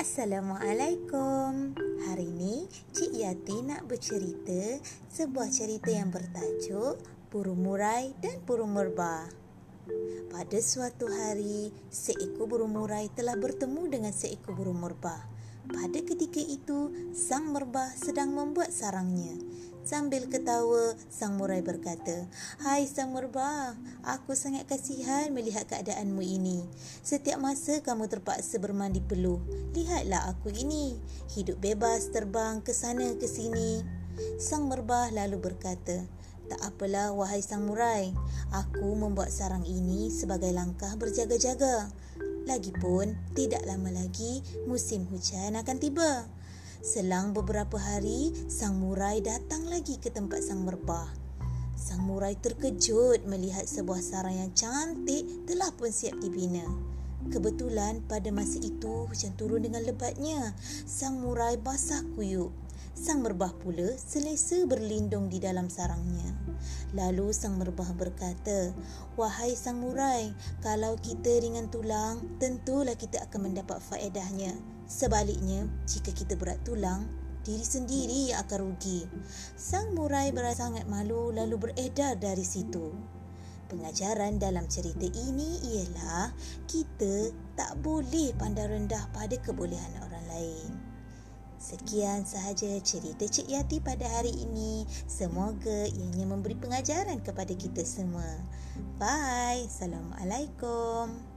Assalamualaikum. Hari ini Cik Yati nak bercerita sebuah cerita yang bertajuk Burung Murai dan Burung Merbah. Pada suatu hari, seekor burung murai telah bertemu dengan seekor burung merbah. Pada ketika itu, sang merbah sedang membuat sarangnya. Sambil ketawa, sang murai berkata, Hai sang merbah, aku sangat kasihan melihat keadaanmu ini. Setiap masa kamu terpaksa bermandi peluh. Lihatlah aku ini, hidup bebas terbang ke sana ke sini. Sang merbah lalu berkata, Tak apalah wahai sang murai, aku membuat sarang ini sebagai langkah berjaga-jaga. Lagipun, tidak lama lagi musim hujan akan tiba. Selang beberapa hari, sang murai datang lagi ke tempat sang merbah. Sang murai terkejut melihat sebuah sarang yang cantik telah pun siap dibina. Kebetulan pada masa itu hujan turun dengan lebatnya. Sang murai basah kuyuk. Sang merbah pula selesa berlindung di dalam sarangnya. Lalu sang merbah berkata, Wahai sang murai, kalau kita ringan tulang, tentulah kita akan mendapat faedahnya. Sebaliknya, jika kita berat tulang, diri sendiri yang akan rugi. Sang murai berasa sangat malu lalu beredar dari situ. Pengajaran dalam cerita ini ialah kita tak boleh pandang rendah pada kebolehan orang lain. Sekian sahaja cerita Cik Yati pada hari ini. Semoga ianya memberi pengajaran kepada kita semua. Bye. Assalamualaikum.